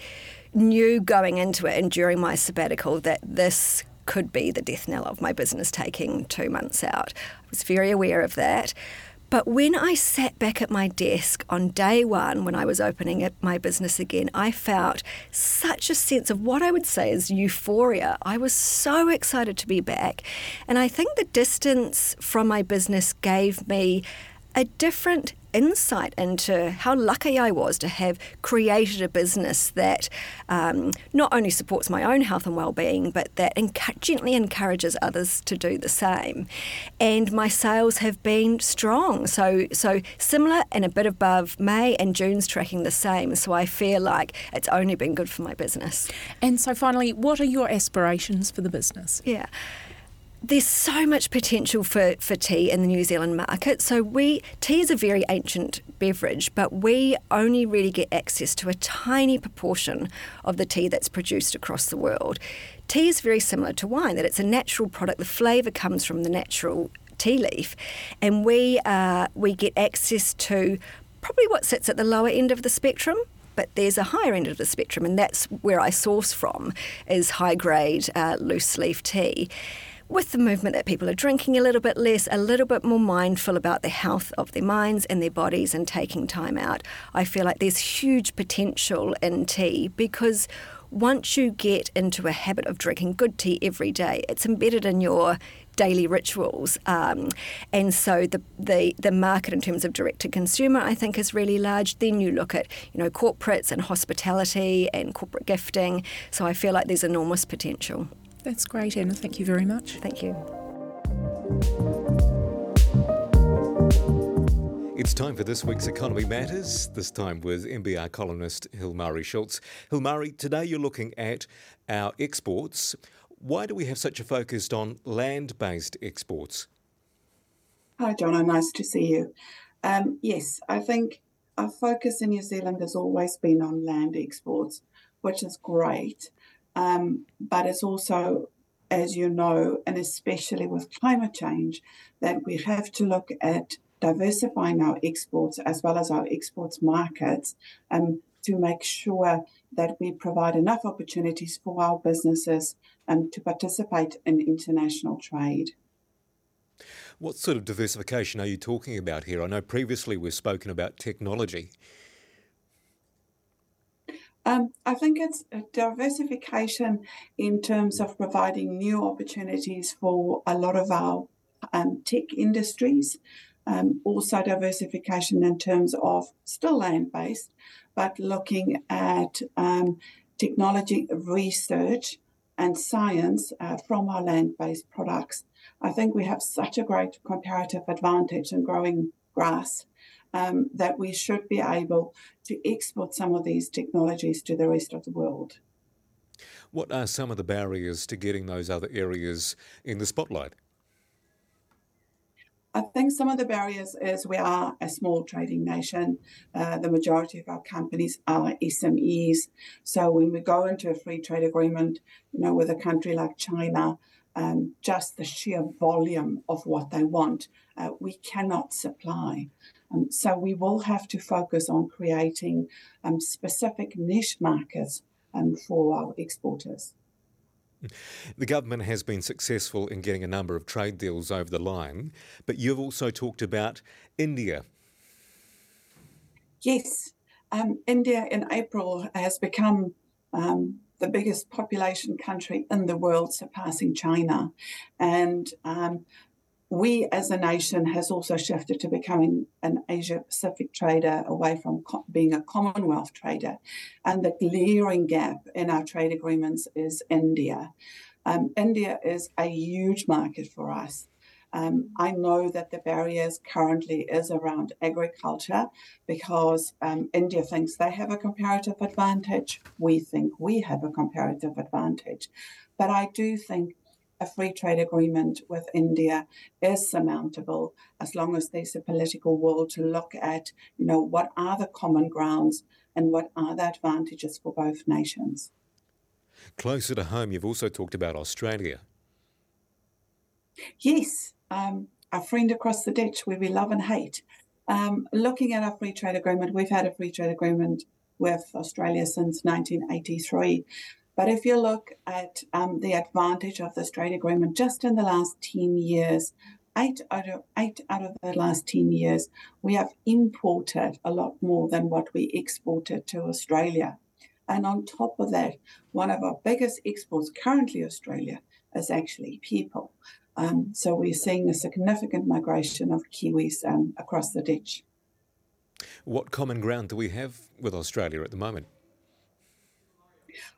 knew going into it and during my sabbatical that this could be the death knell of my business taking two months out. I was very aware of that. But when I sat back at my desk on day one, when I was opening up my business again, I felt such a sense of what I would say is euphoria. I was so excited to be back. And I think the distance from my business gave me a different insight into how lucky I was to have created a business that um, not only supports my own health and well-being, but that enc- gently encourages others to do the same. And my sales have been strong, so so similar and a bit above May, and June's tracking the same. So I feel like it's only been good for my business. And so, finally, what are your aspirations for the business? Yeah. There's so much potential for, for tea in the New Zealand market. So we tea is a very ancient beverage, but we only really get access to a tiny proportion of the tea that's produced across the world. Tea is very similar to wine, that it's a natural product. The flavour comes from the natural tea leaf, and we uh, we get access to probably what sits at the lower end of the spectrum but there's a higher end of the spectrum, and that's where I source from is high grade uh, loose leaf tea. With the movement that people are drinking a little bit less, a little bit more mindful about the health of their minds and their bodies and taking time out, I feel like there's huge potential in tea because once you get into a habit of drinking good tea every day, it's embedded in your daily rituals. Um, and so the, the the market in terms of direct to consumer, I think, is really large. Then you look at you know corporates and hospitality and corporate gifting. So I feel like there's enormous potential. That's great, Anna. Thank you very much. Thank you. It's time for this week's Economy Matters, this time with NBR columnist Hillmarè Schulze. Hillmarè, today you're looking at our exports. Why do we have such a focus on land based exports? Hi, Donna. Nice to see you. Um, yes, I think our focus in New Zealand has always been on land exports, which is great. Um, but it's also, as you know, and especially with climate change, that we have to look at diversifying our exports as well as our exports markets um, to make sure that we provide enough opportunities for our businesses um, to participate in international trade. What sort of diversification are you talking about here? I know previously we've spoken about technology. Um, I think it's diversification in terms of providing new opportunities for a lot of our um, tech industries. Um, also, diversification in terms of still land based, but looking at um, technology research and science uh, from our land based products. I think we have such a great comparative advantage in growing grass um, that we should be able to export some of these technologies to the rest of the world. What are some of the barriers to getting those other areas in the spotlight? I think some of the barriers is we are a small trading nation. Uh, the majority of our companies are SMEs. So when we go into a free trade agreement, you know, with a country like China, um, just the sheer volume of what they want, uh, we cannot supply. Um, so we will have to focus on creating um, specific niche markets um, for our exporters. The government has been successful in getting a number of trade deals over the line, but you've also talked about India. Yes, um, India in April has become um, the biggest population country in the world, surpassing China. And um, we as a nation has also shifted to becoming an Asia Pacific trader away from co- being a Commonwealth trader. And the glaring gap in our trade agreements is India. Um, India is a huge market for us. Um, I know that the barriers currently is around agriculture because um, India thinks they have a comparative advantage. We think we have a comparative advantage. But I do think a free trade agreement with India is surmountable as long as there's a political will to look at, you know, what are the common grounds and what are the advantages for both nations. Closer to home, you've also talked about Australia. Yes, um, our friend across the ditch where we love and hate. Um, looking at our free trade agreement, we've had a free trade agreement with Australia since 1983. But if you look at um, the advantage of this trade agreement just in the last 10 years, eight out of eight out of the last 10 years, we have imported a lot more than what we exported to Australia. And on top of that, one of our biggest exports currently Australia is actually people. Um, so we're seeing a significant migration of Kiwis um, across the ditch. What common ground do we have with Australia at the moment?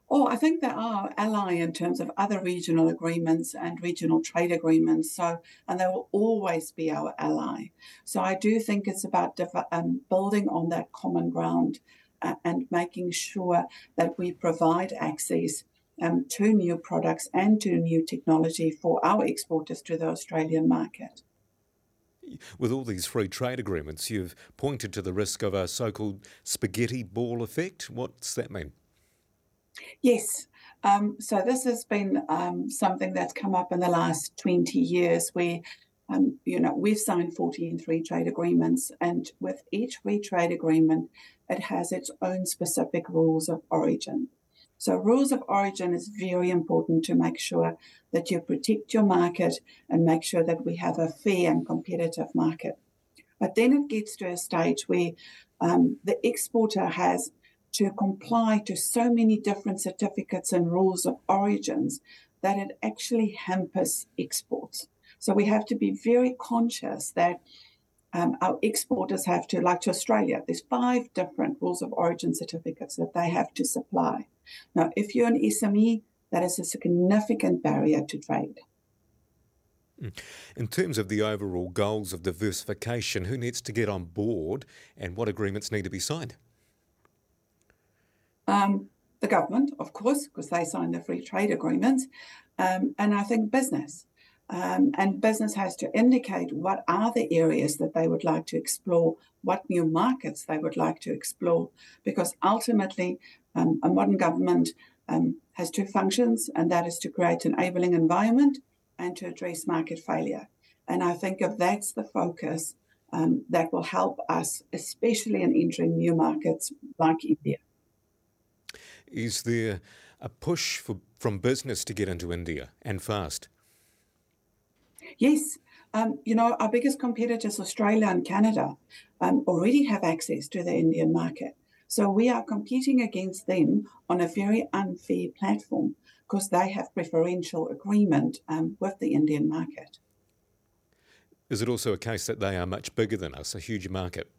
Oh, I think they are ally in terms of other regional agreements and regional trade agreements. So, and they will always be our ally. So, I do think it's about um, building on that common ground uh, and making sure that we provide access um, to new products and to new technology for our exporters to the Australian market. With all these free trade agreements, you've pointed to the risk of a so called spaghetti ball effect. What's that mean? Yes. Um, so, this has been um, something that's come up in the last 20 years where um, you know, we've signed 14 free trade agreements, and with each free trade agreement, it has its own specific rules of origin. So, rules of origin is very important to make sure that you protect your market and make sure that we have a fair and competitive market. But then it gets to a stage where um, the exporter has to comply to so many different certificates and rules of origins that it actually hampers exports. So we have to be very conscious that um, our exporters have to, like to Australia, there's five different rules of origin certificates that they have to supply. Now, if you're an SME, that is a significant barrier to trade. Hmm. In terms of the overall goals of diversification, who needs to get on board and what agreements need to be signed? Um, the government, of course, because they signed the free trade agreements, um, and I think business. Um, and business has to indicate what are the areas that they would like to explore, what new markets they would like to explore, because ultimately um, a modern government um, has two functions, and that is to create an enabling environment and to address market failure. And I think if that's the focus, um, that will help us, especially in entering new markets like India. Is there a push for, from business to get into India and fast? Yes. Um, you know, our biggest competitors, Australia and Canada, um, already have access to the Indian market. So we are competing against them on a very unfair platform because they have preferential agreement um, with the Indian market. Is it also a case that they are much bigger than us, a huge market?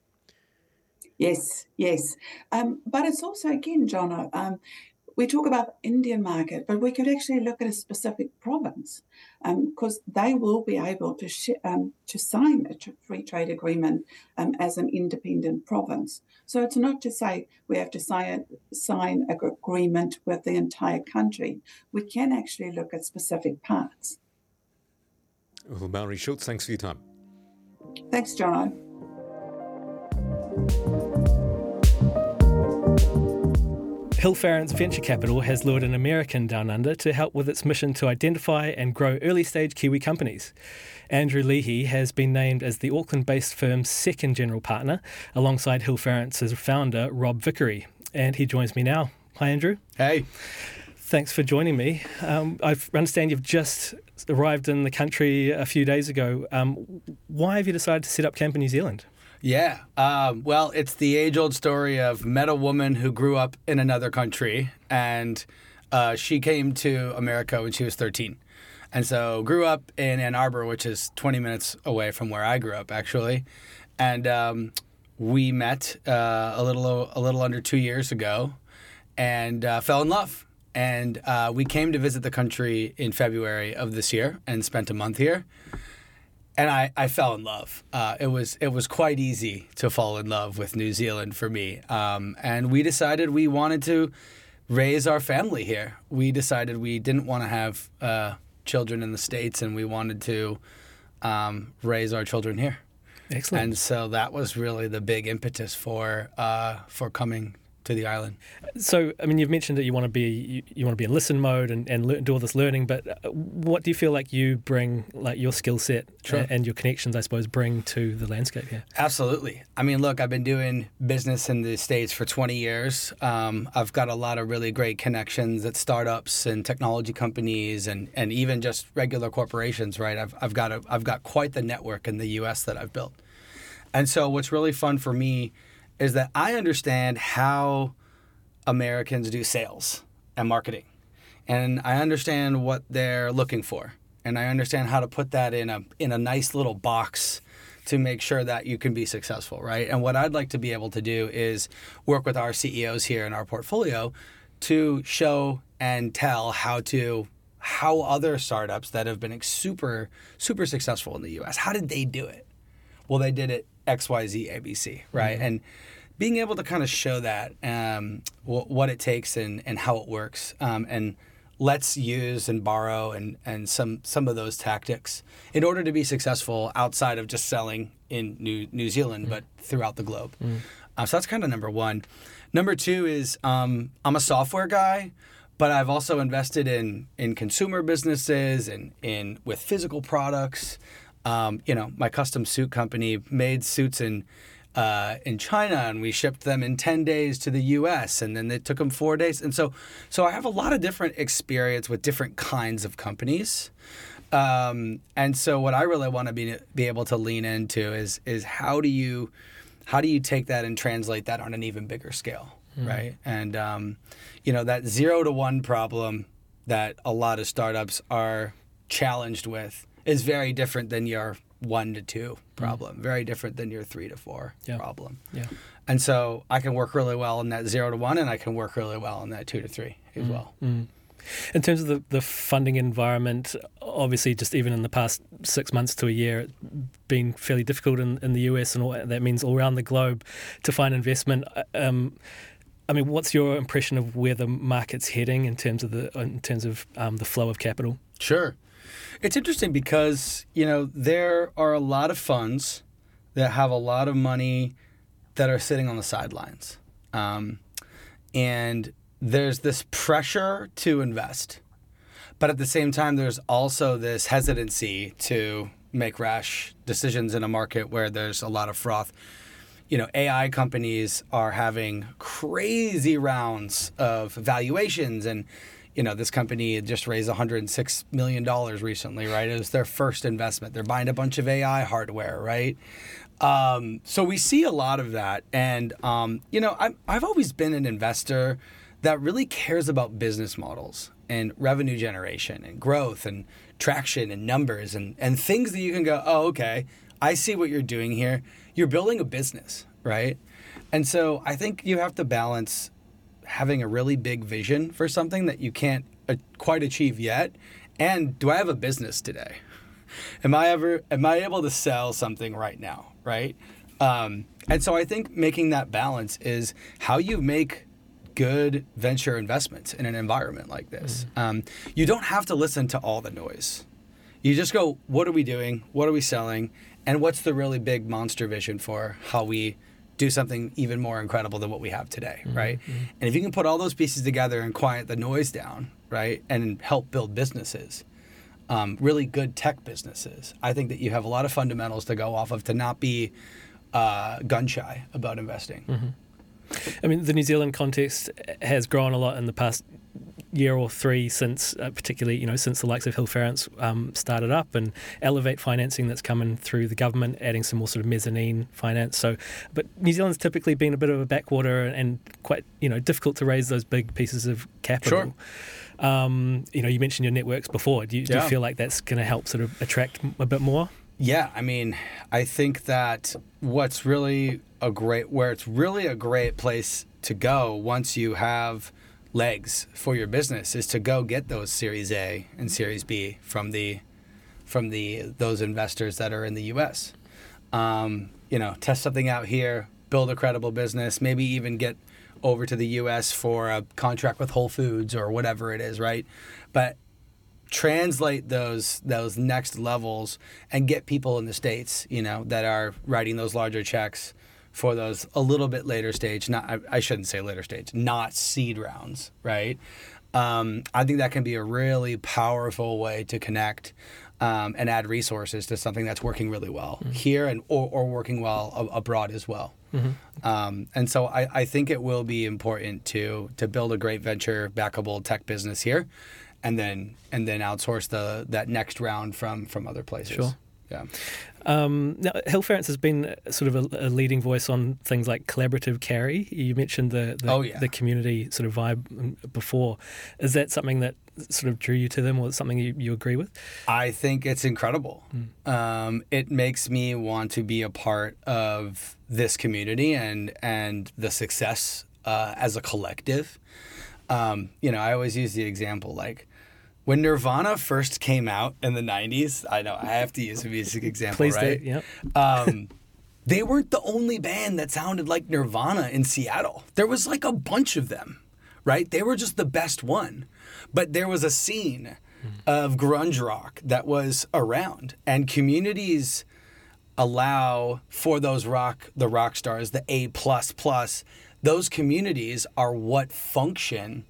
Yes, yes. Um, but it's also, again, John, um, we talk about the Indian market, but we could actually look at a specific province because um, they will be able to sh- um, to sign a free trade agreement um, as an independent province. So it's not to say we have to sign sign an agreement with the entire country. We can actually look at specific parts. Well, Maori Schulze, thanks for your time. Thanks, John. Hillfarrance Venture Capital has lured an American down under to help with its mission to identify and grow early stage Kiwi companies. Andrew Leahy has been named as the Auckland based firm's second general partner, alongside Hillfarrance's founder, Rob Vickery. And he joins me now. Hi, Andrew. Hey. Thanks for joining me. Um, I understand you've just arrived in the country a few days ago. Um, why have you decided to set up camp in New Zealand? Yeah. Um, well, it's the age old story of met a woman who grew up in another country and uh, she came to America when she was 13. And so grew up in Ann Arbor, which is 20 minutes away from where I grew up, actually. And um, we met uh, a little a little under two years ago, and uh, fell in love. And uh, we came to visit the country in February of this year and spent a month here and I, I fell in love. Uh, it was it was quite easy to fall in love with New Zealand for me, um, and we decided we wanted to raise our family here. We decided we didn't want to have uh, children in the states, and we wanted to um, raise our children here. Excellent. And so that was really the big impetus for uh, for coming to the island. So, I mean, you've mentioned that you want to be you, you want to be in listen mode and, and learn, do all this learning, but uh, what do you feel like you bring, like your skill set Sure. and, and your connections, I suppose, bring to the landscape here? Absolutely. I mean, look, I've been doing business in the States for 20 years. Um, I've got a lot of really great connections at startups and technology companies and, and even just regular corporations, right? I've, I've, got a, I've got quite the network in the US that I've built. And so, what's really fun for me is that I understand how Americans do sales and marketing. And I understand what they're looking for. And I understand how to put that in a in a nice little box to make sure that you can be successful, right? And what I'd like to be able to do is work with our CEOs here in our portfolio to show and tell how to how other startups that have been super super successful in the US, how did they do it? Well, they did it XYZ ABC, right? Mm-hmm. And being able to kind of show that um, wh- what it takes and, and how it works um, and let's use and borrow and, and some some of those tactics in order to be successful outside of just selling in New New Zealand, but throughout the globe. Uh, so that's kind of number one. Number two is um, I'm a software guy, but I've also invested in in consumer businesses and in with physical products. Um, you know, my custom suit company made suits in uh, in China, and we shipped them in ten days to the U.S. and then it took them four days. And so, so I have a lot of different experience with different kinds of companies. Um, and so, what I really want to be be able to lean into is is how do you how do you take that and translate that on an even bigger scale, right? And um, you know that zero to one problem that a lot of startups are challenged with is very different than your one to two problem, very different than your three to four Yeah. problem. Yeah. And so I can work really well in that zero to one, and I can work really well in that two to three as well. In terms of the, the funding environment, obviously, just even in the past six months to a year, it's been fairly difficult in, in the US, and all, that means all around the globe to find investment. Um, I mean, what's your impression of where the market's heading in terms of the in terms of um, the flow of capital? Sure. It's interesting because, you know, there are a lot of funds that have a lot of money that are sitting on the sidelines. Um, and there's this pressure to invest. But at the same time, there's also this hesitancy to make rash decisions in a market where there's a lot of froth. You know, AI companies are having crazy rounds of valuations and you know, this company just raised $106 million recently, right? It was their first investment. They're buying a bunch of AI hardware, right? Um, so we see a lot of that. And, um, you know, I've, I've always been an investor that really cares about business models and revenue generation and growth and traction and numbers and, and things that you can go, oh, okay, I see what you're doing here. You're building a business, right? And so I think you have to balance having a really big vision for something that you can't uh, quite achieve yet. And do i have a business today? [laughs] Am i ever am i able to sell something right now right? Um, and so i think making that balance is how you make good venture investments in an environment like this. Um, you don't have to listen to all the noise. You just go what are we doing? What are we selling? And what's the really big monster vision for how we do something even more incredible than what we have today, right? And if you can put all those pieces together and quiet the noise down, right, and help build businesses, um, really good tech businesses, I think that you have a lot of fundamentals to go off of to not be uh, gun shy about investing. I mean, the New Zealand context has grown a lot in the past year or three since, uh, particularly, you know, since the likes of Hillfarrance um, started up and Elevate financing that's coming through the government, adding some more sort of mezzanine finance. So, but New Zealand's typically been a bit of a backwater and quite, you know, difficult to raise those big pieces of capital. Um, you know, you mentioned your networks before. Do you, do you feel like that's going to help sort of attract a bit more? Yeah, I mean, I think that what's really a great, where it's really a great place to go once you have legs for your business is to go get those Series A and Series B from the from the those investors that are in the U.S. Um, you know, test something out here, build a credible business, maybe even get over to the U.S. for a contract with Whole Foods or whatever it is, right? But translate those those next levels and get people in the states, you know, that are writing those larger checks for those a little bit later stage. Not I, I shouldn't say later stage, not seed rounds, right? Um, I think that can be a really powerful way to connect um, and add resources to something that's working really well mm-hmm. here and or, or working well a- abroad as well. Mm-hmm. Um, and so I, I think it will be important to to build a great venture backable tech business here, and then and then outsource the that next round from from other places. Sure. Yeah. Um, now, Hillfarrance has been sort of a, a, leading voice on things like collaborative carry. You mentioned the the, oh, yeah. the, community sort of vibe before. Is that something that sort of drew you to them, or something you, you agree with? I think it's incredible. Mm. Um, it makes me want to be a part of this community and and the success uh, as a collective. Um, you know, I always use the example like when Nirvana first came out in the 90s, I know I have to use a music example, Please right? Do, yep. um, they weren't the only band that sounded like Nirvana in Seattle. There was like a bunch of them, right? They were just the best one. But there was a scene of grunge rock that was around, and communities allow for those rock the rock stars the A plus plus. Those communities are what function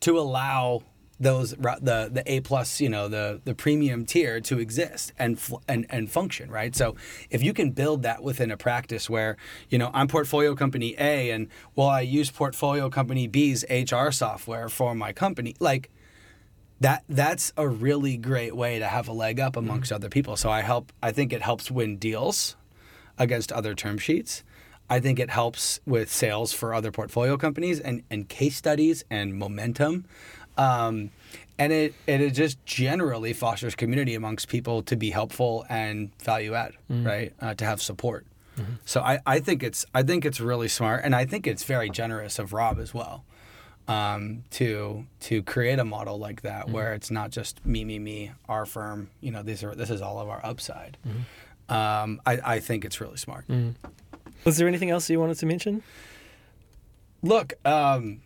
to allow those the the A plus you know the the premium tier to exist and and and function right so if you can build that within a practice where you know I'm portfolio company A and well I use portfolio company B's HR software for my company like that that's a really great way to have a leg up amongst mm-hmm. other people so I help I think it helps win deals against other term sheets I think it helps with sales for other portfolio companies and, and case studies and momentum. Um, and it, it just generally fosters community amongst people to be helpful and value add, mm-hmm. right? Uh, to have support. Mm-hmm. So I, I think it's I think it's really smart, and I think it's very generous of Rob as well, um, to to create a model like that mm-hmm. where it's not just me me me our firm. You know, these are this is all of our upside. Mm-hmm. Um, I I think it's really smart. Mm-hmm. Was there anything else you wanted to mention? Look, um,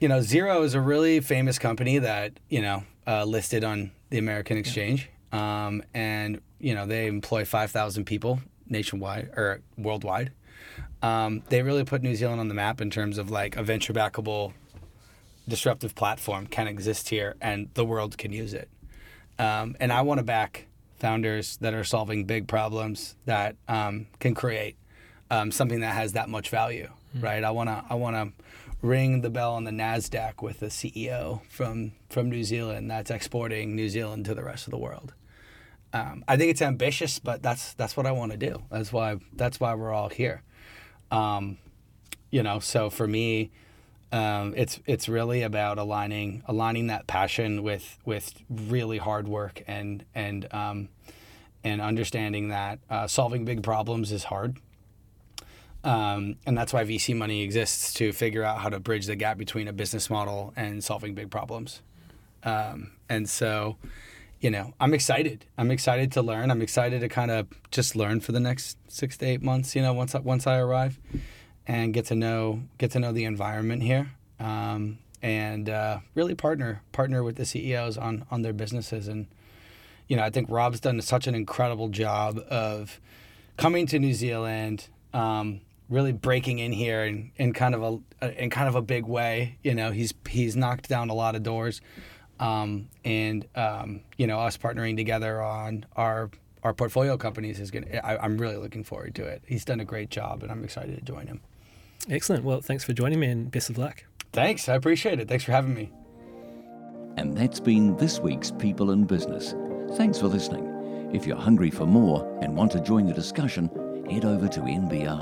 you know, Xero is a really famous company that you know uh, listed on the American Exchange, yeah. um, and you know they employ five thousand people nationwide or worldwide. Um, they really put New Zealand on the map in terms of like a venture backable, disruptive platform can exist here, and the world can use it. Um, and I want to back founders that are solving big problems that um, can create um, something that has that much value, mm-hmm. right? I want to I want to ring the bell on the Nasdaq with a CEO from from New Zealand that's exporting New Zealand to the rest of the world. Um, I think it's ambitious, but that's that's what I want to do. That's why that's why we're all here. Um, you know, so for me, um, it's it's really about aligning aligning that passion with with really hard work and and um, and understanding that uh, solving big problems is hard um, and that's why VC money exists to figure out how to bridge the gap between a business model and solving big problems. Um, and so, you know, I'm excited. I'm excited to learn. I'm excited to kind of just learn for the next six to eight months. You know, once I, once I arrive, and get to know get to know the environment here, um, and uh, really partner partner with the CEOs on on their businesses. And you know, I think Rob's done such an incredible job of coming to New Zealand. Um, really breaking in here in, in kind of a in kind of a big way. You know, he's he's knocked down a lot of doors, um, and um, you know, us partnering together on our our portfolio companies is gonna. I, I'm really looking forward to it. He's done a great job, and I'm excited to join him. Excellent. Well, thanks for joining me, and best of luck. Thanks. I appreciate it. Thanks for having me. And that's been this week's People in Business. Thanks for listening. If you're hungry for more and want to join the discussion head over to nbr.co.nz.